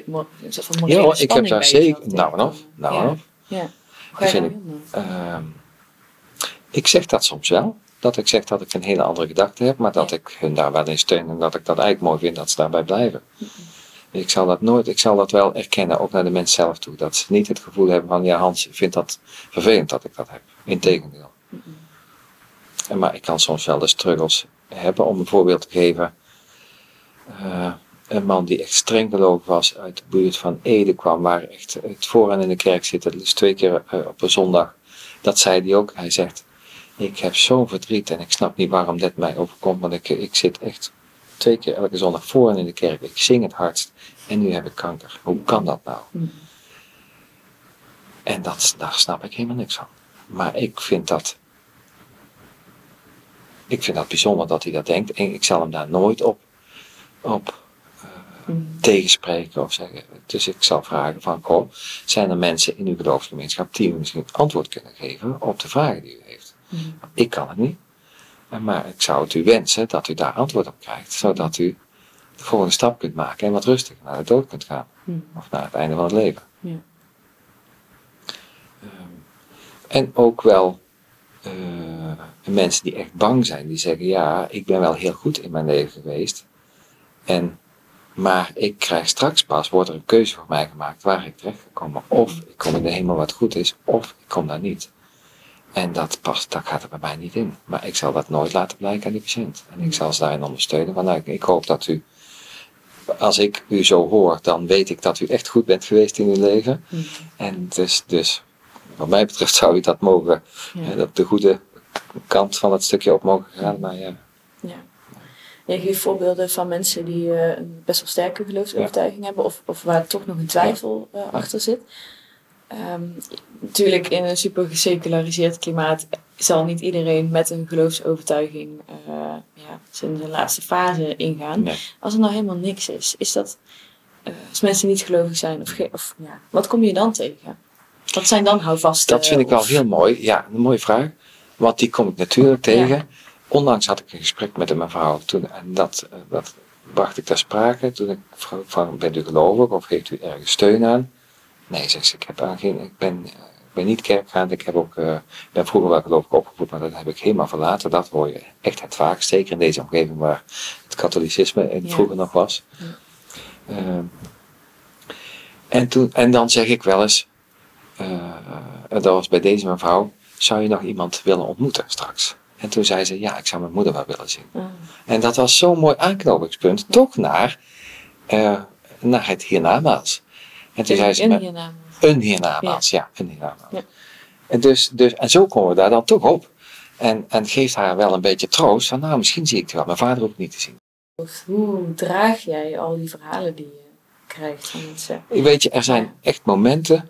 soort van Ja, ik heb daar zeker. Nou en of. Nou en of. Ja. Hoe ga je ik, uh, ik zeg dat soms wel. Dat ik zeg dat ik een hele andere gedachte heb, maar dat ik hun daar wel in steun en dat ik dat eigenlijk mooi vind dat ze daarbij blijven. Ik zal dat nooit, ik zal dat wel erkennen, ook naar de mens zelf toe. Dat ze niet het gevoel hebben van, ja Hans vindt dat vervelend dat ik dat heb. Integendeel. En maar ik kan soms wel de struggles hebben, om een voorbeeld te geven. Uh, een man die echt streng gelovig was, uit de buurt van Ede kwam, waar echt het vooraan in de kerk zit, dat is twee keer uh, op een zondag. Dat zei hij ook. Hij zegt, ik heb zo'n verdriet en ik snap niet waarom dit mij overkomt, want ik, ik zit echt twee keer elke zondag vooraan in de kerk. Ik zing het hardst en nu heb ik kanker. Hoe kan dat nou? En dat, daar snap ik helemaal niks van. Maar ik vind dat. Ik vind dat bijzonder dat hij dat denkt. En ik zal hem daar nooit op, op uh, tegenspreken of zeggen. Dus ik zal vragen van, goh, zijn er mensen in uw geloofsgemeenschap die u misschien antwoord kunnen geven op de vragen die u heeft? Ik kan het niet. Maar ik zou het u wensen dat u daar antwoord op krijgt, zodat u de volgende stap kunt maken en wat rustiger naar de dood kunt gaan. Of naar het einde van het leven. Ja. Um, en ook wel uh, mensen die echt bang zijn, die zeggen: Ja, ik ben wel heel goed in mijn leven geweest. En, maar ik krijg straks pas, wordt er een keuze voor mij gemaakt waar ik terecht kan komen. Of ik kom in de hemel wat goed is, of ik kom daar niet. En dat, past, dat gaat er bij mij niet in. Maar ik zal dat nooit laten blijken aan die patiënt. En ik zal ze daarin ondersteunen. Want nou, ik hoop dat u, als ik u zo hoor, dan weet ik dat u echt goed bent geweest in uw leven. Mm. En dus, dus, wat mij betreft zou u dat mogen, ja. op de goede kant van het stukje op mogen gaan. Maar ja. ja. Je geeft voorbeelden van mensen die uh, een best wel sterke geloofsovertuiging hebben, of, of waar toch nog een twijfel uh, achter zit. Um, natuurlijk, in een super geseculariseerd klimaat zal niet iedereen met een geloofsovertuiging uh, ja, zijn, zijn laatste fase ingaan. Nee. Als er nou helemaal niks is, is dat. Uh, als mensen niet gelovig zijn, of, of ja, wat kom je dan tegen? Wat zijn dan houvasten? Dat vind ik wel of... heel mooi. Ja, een mooie vraag. Want die kom ik natuurlijk tegen. Ja. Onlangs had ik een gesprek met een mevrouw toen, en dat, dat bracht ik ter sprake. Toen ik vroeg van, bent u gelovig of heeft u ergens steun aan? Nee, zegt ze, ik, heb geen, ik, ben, ik ben niet kerkgaand. Ik heb ook, uh, ben vroeger wel geloof ik opgevoed, maar dat heb ik helemaal verlaten. Dat hoor je echt het vaakst, zeker in deze omgeving waar het katholicisme in Ja. vroeger nog was. Ja. Uh, en, toen, en dan zeg ik wel eens, uh, dat was bij deze mevrouw, zou je nog iemand willen ontmoeten straks? En toen zei ze, ja, ik zou mijn moeder wel willen zien. Ah, En dat was zo'n mooi aanknopingspunt, toch naar, uh, naar het hiernamaals. En toen zei ze, naam. een hiernamaals, ja, een hiernamaals. Ja. En, dus, dus, en zo komen we daar dan toch op. En, en geeft haar wel een beetje troost van, nou, misschien zie ik het wel. Mijn vader ook niet te zien. Hoe draag jij al die verhalen die je krijgt van mensen? Weet je, er zijn echt momenten,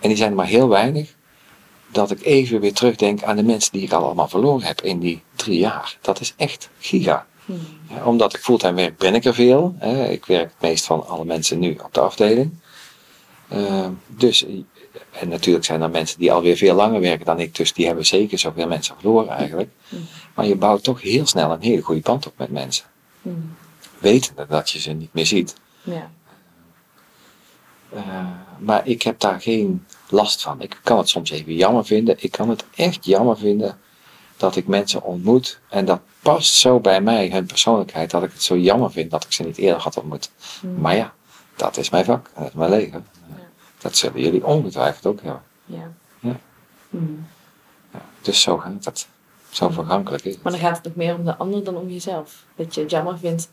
en die zijn er maar heel weinig, dat ik even weer terugdenk aan de mensen die ik al allemaal verloren heb in die drie jaar. Dat is echt giga. Hmm. Omdat ik fulltime werk, ben ik er veel. Ik werk het meest van alle mensen nu op de afdeling. Uh, dus, en natuurlijk zijn er mensen die alweer veel langer werken dan ik, dus die hebben zeker zoveel mensen verloren eigenlijk. Hmm. Maar je bouwt toch heel snel een hele goede band op met mensen. Hmm. Wetende dat je ze niet meer ziet. Ja. Uh, maar ik heb daar geen last van. Ik kan het soms even jammer vinden. Ik kan het echt jammer vinden dat ik mensen ontmoet en dat past zo bij mij, hun persoonlijkheid, dat ik het zo jammer vind dat ik ze niet eerder had ontmoet. Mm. Maar ja, dat is mijn vak, dat is mijn leven. Dat zullen jullie ongetwijfeld ook hebben. Ja. Ja. Mm. Ja, dus zo gaat het. Zo vergankelijk is het. Maar dan gaat het nog meer om de ander dan om jezelf. Dat je het jammer vindt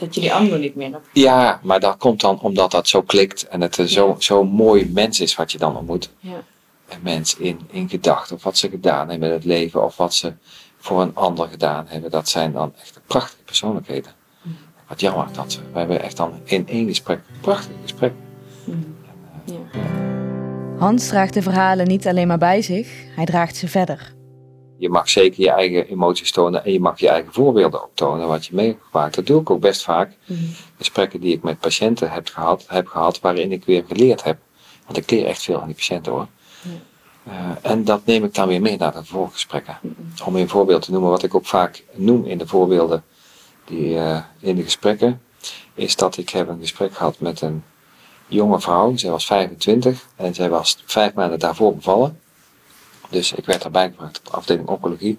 dat je die ander niet meer hebt. Ja, maar dat komt dan omdat dat zo klikt en het zo, zo mooi mens is wat je dan ontmoet. Ja. Een mens in, in gedachten of wat ze gedaan hebben in het leven of wat ze voor een ander gedaan hebben. Dat zijn dan echt prachtige persoonlijkheden. Mhm. Wat jammer dat we, we hebben echt dan in één gesprek, prachtig gesprek. Mm. Ja. Hans draagt de verhalen niet alleen maar bij zich, hij draagt ze verder. Je mag zeker je eigen emoties tonen en je mag je eigen voorbeelden ook tonen wat je meegemaakt. Dat doe ik ook best vaak. Mm. Gesprekken die ik met patiënten heb gehad, heb gehad waarin ik weer geleerd heb. Want ik leer echt veel aan die patiënten hoor. Eh, en dat neem ik dan weer mee naar de voorgesprekken. Mm. Om een voorbeeld te noemen, wat ik ook vaak noem in de voorbeelden die, eh, in de gesprekken, is dat ik heb een gesprek gehad met een jonge vrouw. Zij was 25 en zij was vijf maanden daarvoor bevallen. Dus ik werd erbij gebracht op de afdeling oncologie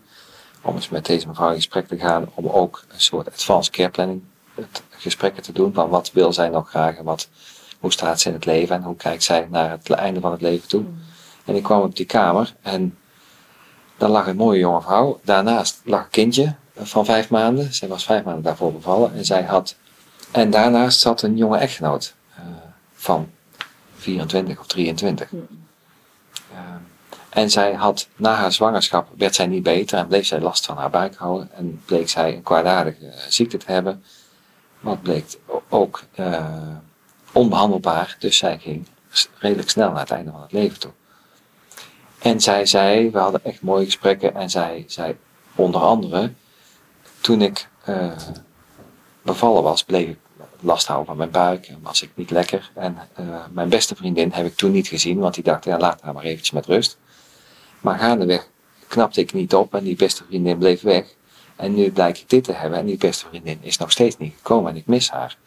om eens met deze mevrouw in gesprek te gaan, om ook een soort advanced care planning het- gesprekken te doen. Van wat wil zij nog graag en wat, hoe staat ze in het leven en hoe kijkt zij naar het einde van het leven toe. En ik kwam op die kamer en daar lag een mooie jonge vrouw. Daarnaast lag een kindje van vijf maanden. Zij was vijf maanden daarvoor bevallen. En, zij had, en daarnaast zat een jonge echtgenoot eh, van 24 of 23. Mm. Eh, en zij had na haar zwangerschap werd zij niet beter en bleef zij last van haar buik houden. En bleek zij een kwaadaardige ziekte te hebben. Wat bleek ook eh, onbehandelbaar. Dus zij ging redelijk snel naar het einde van het leven toe. En zij zei, we hadden echt mooie gesprekken. En zij zei onder andere, toen ik eh, bevallen was, bleef ik last houden van mijn buik. En was ik niet lekker. En eh, mijn beste vriendin heb ik toen niet gezien, want die dacht, ja, laat haar maar eventjes met rust. Maar gaandeweg knapte ik niet op en die beste vriendin bleef weg. En nu blijk ik dit te hebben en die beste vriendin is nog steeds niet gekomen en ik mis haar.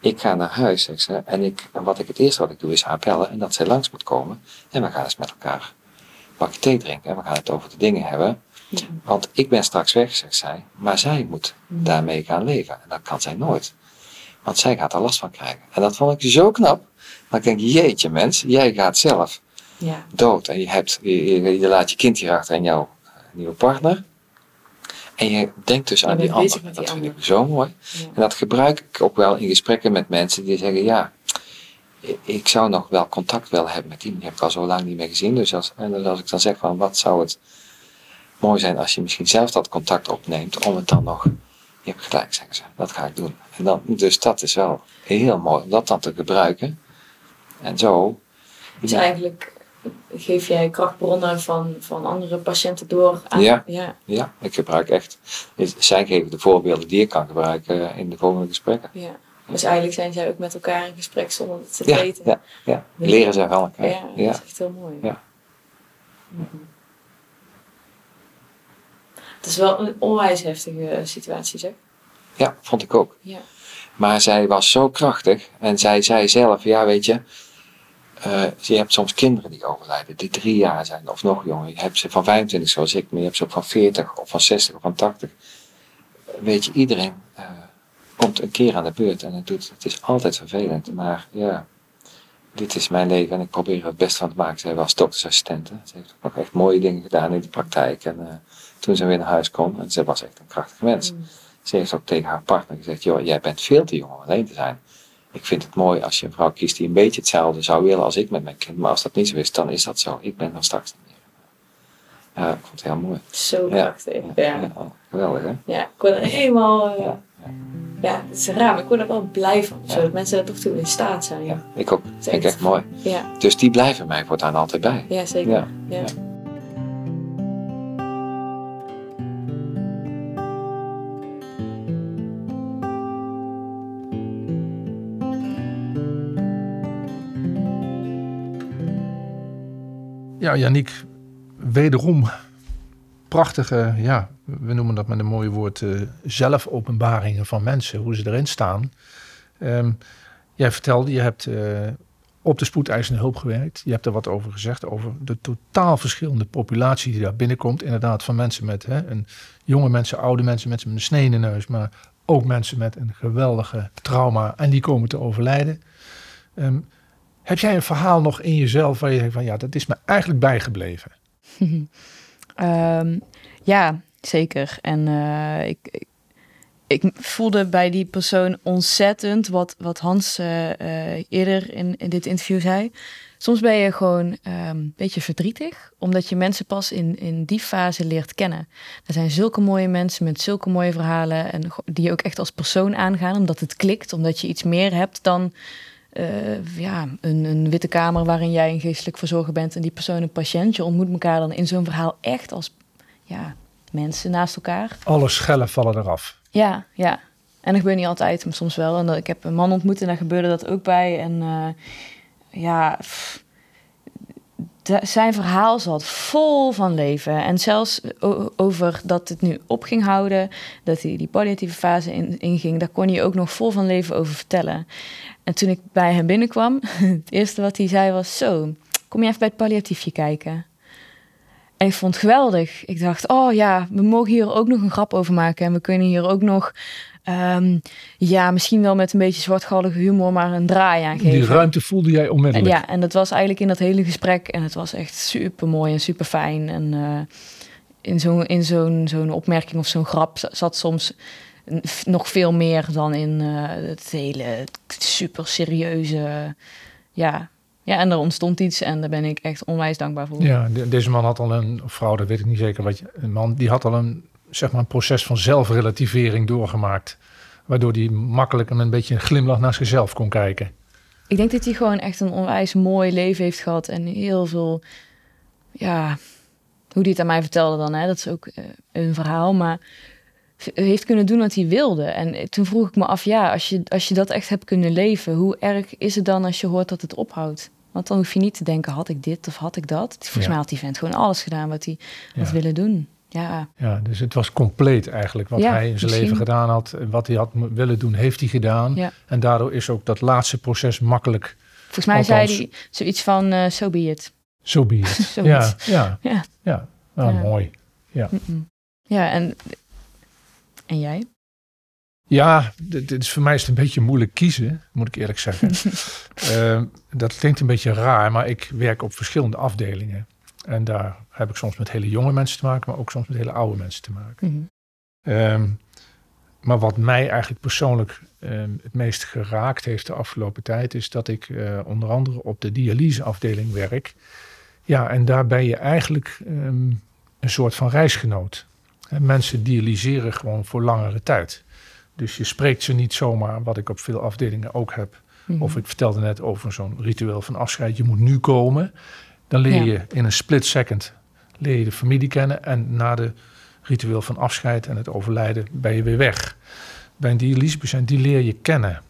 Ik ga naar huis, zegt ze, en, ik, wat ik het eerste wat ik doe is haar bellen en dat zij langs moet komen. En we gaan eens met elkaar bakje thee drinken en we gaan het over de dingen hebben. Want ik ben straks weg, zegt zij, maar zij moet daarmee gaan leven. En dat kan zij nooit. Want zij gaat er last van krijgen. En dat vond ik zo knap. Dat ik denk, jeetje mens, jij gaat zelf Ja. dood. En je, hebt, je, je- je laat je kind hierachter en jouw nieuwe partner. En je denkt dus Je aan die ander. Dat vind ik zo mooi. Ja. En dat gebruik ik ook wel in gesprekken met mensen die zeggen, ja, ik zou nog wel contact willen hebben met die, die heb ik al zo lang niet meer gezien. Dus als, en als ik dan zeg van, wat zou het mooi zijn als je misschien zelf dat contact opneemt, om het dan nog, je hebt gelijk zeggen ze, dat ga ik doen. En dan, dus dat is wel heel mooi om dat dan te gebruiken. En zo, Dus ja, eigenlijk geef jij krachtbronnen van, van andere patiënten door aan. Ja. Ja. ja, ik gebruik echt, zij geven de voorbeelden die ik kan gebruiken in de volgende gesprekken. ja. Dus eigenlijk zijn zij ook met elkaar in gesprek zonder dat ze het Ja, weten. ja, ja. Leren zij van elkaar. Ja, Ja, dat is echt heel mooi. Ja. Mhm. Het is wel een onwijs heftige eh, situatie, zeg. ja, vond ik ook. Ja. Maar zij was zo krachtig en zij zei zelf, ja weet je, eh, je hebt soms kinderen die overlijden, die drie jaar zijn of nog jonger. Je hebt ze van 25 zoals ik, maar je hebt ze ook van 40 of van 60 of van 80. Weet je, iedereen eh, komt een keer aan de beurt en het, doet, het is altijd vervelend. Maar ja, dit is mijn leven en ik probeer er het best van te maken. Zij was doktersassistente. Ze heeft ook echt mooie dingen gedaan in de praktijk. En eh, toen ze weer naar huis kon, en ze was echt een krachtig mens. Mm. Ze heeft ook tegen haar partner gezegd, joh, jij bent veel te jong om alleen te zijn. Ik vind het mooi als je een vrouw kiest die een beetje hetzelfde zou willen als ik met mijn kind. Maar als dat niet zo is, dan is dat zo. Ik ben er straks niet meer. Ja, ik vond het heel mooi. Zo Ja. krachtig. Ja. Ja. geweldig hè? ik word er helemaal... eh, Ja. Ja. het is raar, maar ik word er wel blij van. Ja. Zodat mensen er toch toe in staat zijn. Ja, ik ook. is Vind ik echt- echt mooi. ja, Dus die blijven mij voortaan altijd bij. zeker. Ja. Ja. Ja. Ja, Yannick, wederom prachtige, ja, we noemen dat met een mooi woord, eh, zelfopenbaringen van mensen, hoe ze erin staan. Ehm, jij vertelde, je hebt eh, op de spoedeisende hulp gewerkt. Je hebt er wat over gezegd, over de totaal verschillende populatie die daar binnenkomt. Inderdaad, van mensen met hè, een, jonge mensen, oude mensen, mensen met een snee in de neus, maar ook mensen met een geweldige trauma en die komen te overlijden. Ehm, heb jij een verhaal nog in jezelf waar je denkt van ja, dat is me eigenlijk bijgebleven? um, ja, zeker. En uh, ik, ik, voelde bij die persoon ontzettend wat, wat Hans uh, uh, eerder in, in dit interview zei. Soms ben je gewoon een beetje verdrietig, omdat je mensen pas in, in die fase leert kennen. Er zijn zulke mooie mensen met zulke mooie verhalen en die je ook echt als persoon aangaan, omdat het klikt, omdat je iets meer hebt dan ja, een, een, witte kamer waarin jij een geestelijk verzorger bent en die persoon een patiënt. Je ontmoet elkaar dan in zo'n verhaal echt als ja, mensen naast elkaar. Alle schellen vallen eraf. Ja, ja. En dat gebeurt niet altijd, maar soms wel. En ik heb een man ontmoet en daar gebeurde dat ook bij. En uh, ja, pff, de, zijn verhaal zat vol van leven. En zelfs over dat het nu op ging houden, dat hij die palliatieve fase in, inging, daar kon hij ook nog vol van leven over vertellen. En toen ik bij hem binnenkwam, het eerste wat hij zei was: Zo, kom je even bij het palliatiefje kijken? En ik vond het geweldig. Ik dacht: Oh ja, we mogen hier ook nog een grap over maken. En we kunnen hier ook nog Um, ja, misschien wel met een beetje zwartgallige humor, maar een draai aan geven. Die ruimte voelde jij onmiddellijk. En ja, en dat was eigenlijk in dat hele gesprek. En het was echt super mooi en super fijn. En uh, in zo'n in zo'n zo'n opmerking of zo'n grap zat soms nog veel meer dan in uh, het hele super serieuze. Ja. Ja, en er ontstond iets en daar ben ik echt onwijs dankbaar voor. Ja, de, deze man had al een vrouw, dat weet ik niet zeker wat je. Een man die had al een zeg maar, een proces van zelfrelativering doorgemaakt. Waardoor hij makkelijk een beetje een glimlach naar zichzelf kon kijken. Ik denk dat hij gewoon echt een onwijs mooi leven heeft gehad. En heel veel, ja, hoe hij het aan mij vertelde dan, hè, dat is ook uh, een verhaal. Maar heeft kunnen doen wat hij wilde. En toen vroeg ik me af, ja, als je, als je dat echt hebt kunnen leven, hoe erg is het dan als je hoort dat het ophoudt? Want dan hoef je niet te denken, had ik dit of had ik dat? Volgens ja. mij had die vent gewoon alles gedaan wat hij had willen doen. Ja. ja, dus het was compleet eigenlijk wat hij in zijn leven gedaan had. Wat hij had willen doen, heeft hij gedaan. Ja. En daardoor is ook dat laatste proces makkelijk. Volgens mij Althans, zei hij zoiets van, uh, so be it. So be it. ja, ja, ja, ja. Nou, mooi. Ja. Mm -mm. ja, en, en jij? Ja, dit is voor mij is het een beetje moeilijk kiezen, moet ik eerlijk zeggen. uh, dat klinkt een beetje raar, maar ik werk op verschillende afdelingen. En daar heb ik soms met hele jonge mensen te maken, maar ook soms met hele oude mensen te maken. Mm -hmm. um, maar wat mij eigenlijk persoonlijk um, het meest geraakt heeft de afgelopen tijd, is dat ik uh, onder andere op de dialyseafdeling werk. Ja, en daar ben je eigenlijk um, een soort van reisgenoot. En mensen dialyseren gewoon voor langere tijd. Dus je spreekt ze niet zomaar, wat ik op veel afdelingen ook heb. Mm -hmm. Of ik vertelde net over zo'n ritueel van afscheid. Je moet nu komen. Dan leer je in een split second leer je de familie kennen. En na de ritueel van afscheid en het overlijden ben je weer weg. Bij een dialysepatiënt, die leer je kennen.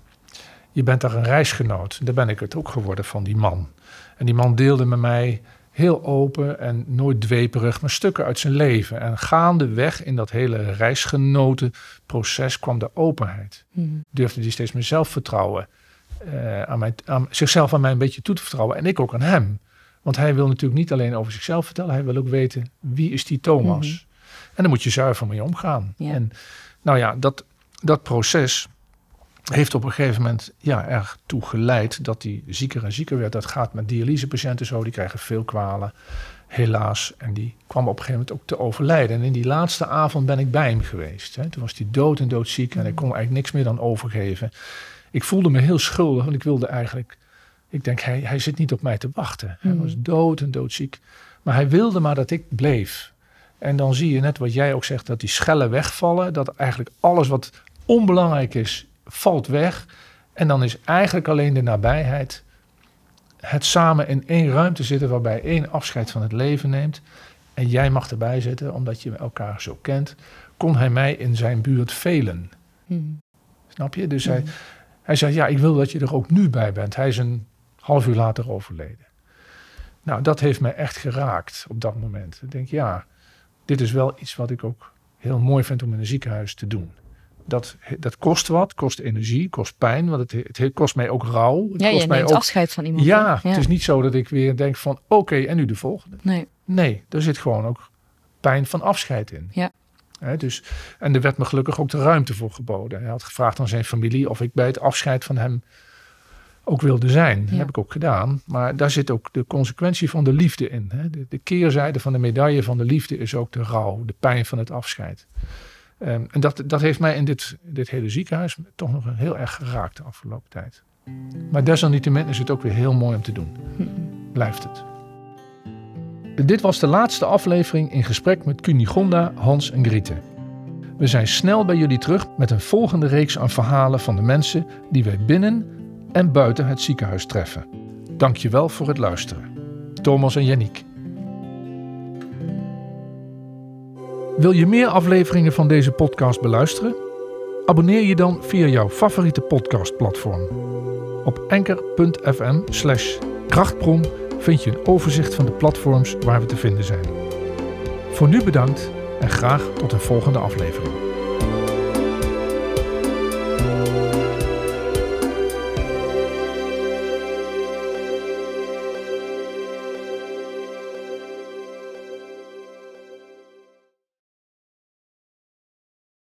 Je bent daar een reisgenoot. Daar ben ik het ook geworden van die man. En die man deelde met mij heel open en nooit dweperig, maar stukken uit zijn leven. En gaandeweg in dat hele reisgenotenproces kwam de openheid. Hmm. Durfde hij steeds meer zelfvertrouwen. Uh, aan mij, aan, zichzelf aan mij een beetje toe te vertrouwen. En ik ook aan hem. Want hij wil natuurlijk niet alleen over zichzelf vertellen, hij wil ook weten wie is die Thomas. -hmm. En dan moet je zuiver mee omgaan. Ja. En nou ja, dat, dat proces heeft op een gegeven moment ja, ertoe geleid dat hij zieker en zieker werd. Dat gaat met dialysepatiënten zo, die krijgen veel kwalen, helaas. En die kwam op een gegeven moment ook te overlijden. En in die laatste avond ben ik bij hem geweest. Hè. Toen was hij dood en doodziek en ik kon eigenlijk niks meer dan overgeven. Ik voelde me heel schuldig, want ik wilde eigenlijk ik denk, hij, hij zit niet op mij te wachten. Hij was dood en doodziek. Maar hij wilde maar dat ik bleef. En dan zie je net wat jij ook zegt, dat die schellen wegvallen. Dat eigenlijk alles wat onbelangrijk is, valt weg. En dan is eigenlijk alleen de nabijheid. Het samen in één ruimte zitten waarbij één afscheid van het leven neemt. En jij mag erbij zitten omdat je elkaar zo kent. Kon hij mij in zijn buurt velen. Mm. Snap je? Dus mm. hij, hij zei, ja, ik wil dat je er ook nu bij bent. Hij is een half uur later overleden. Nou, dat heeft mij echt geraakt op dat moment. Ik denk, ja, dit is wel iets wat ik ook heel mooi vind om in een ziekenhuis te doen. Dat, dat kost wat, kost energie, kost pijn, want het, het kost mij ook rouw. Het ja, kost je mij neemt ook, afscheid van iemand. ja, het is niet zo dat ik weer denk van oké, en nu de volgende. Nee. Nee, er zit gewoon ook pijn van afscheid in. Ja. Dus, en er werd me gelukkig ook de ruimte voor geboden. Hij had gevraagd aan zijn familie of ik bij het afscheid van hem ook wilde zijn. Dat heb ik ook gedaan. Maar daar zit ook de consequentie van de liefde in. De, de keerzijde van de medaille van de liefde is ook de rouw, de pijn van het afscheid. Ehm, en dat, dat heeft mij in dit, dit hele ziekenhuis toch nog heel erg geraakt de afgelopen tijd. Maar desalniettemin is het ook weer heel mooi om te doen. Blijft het. Dit was de laatste aflevering in gesprek met Cunigonda, Hans en Grieten. We zijn snel bij jullie terug met een volgende reeks aan verhalen van de mensen die wij binnen en buiten het ziekenhuis treffen. Dankjewel voor het luisteren. Thomas en Yannick. Wil je meer afleveringen van deze podcast beluisteren? Abonneer je dan via jouw favoriete podcastplatform. Op slash krachtbron vind je een overzicht van de platforms waar we te vinden zijn. Voor nu bedankt en graag tot een volgende aflevering.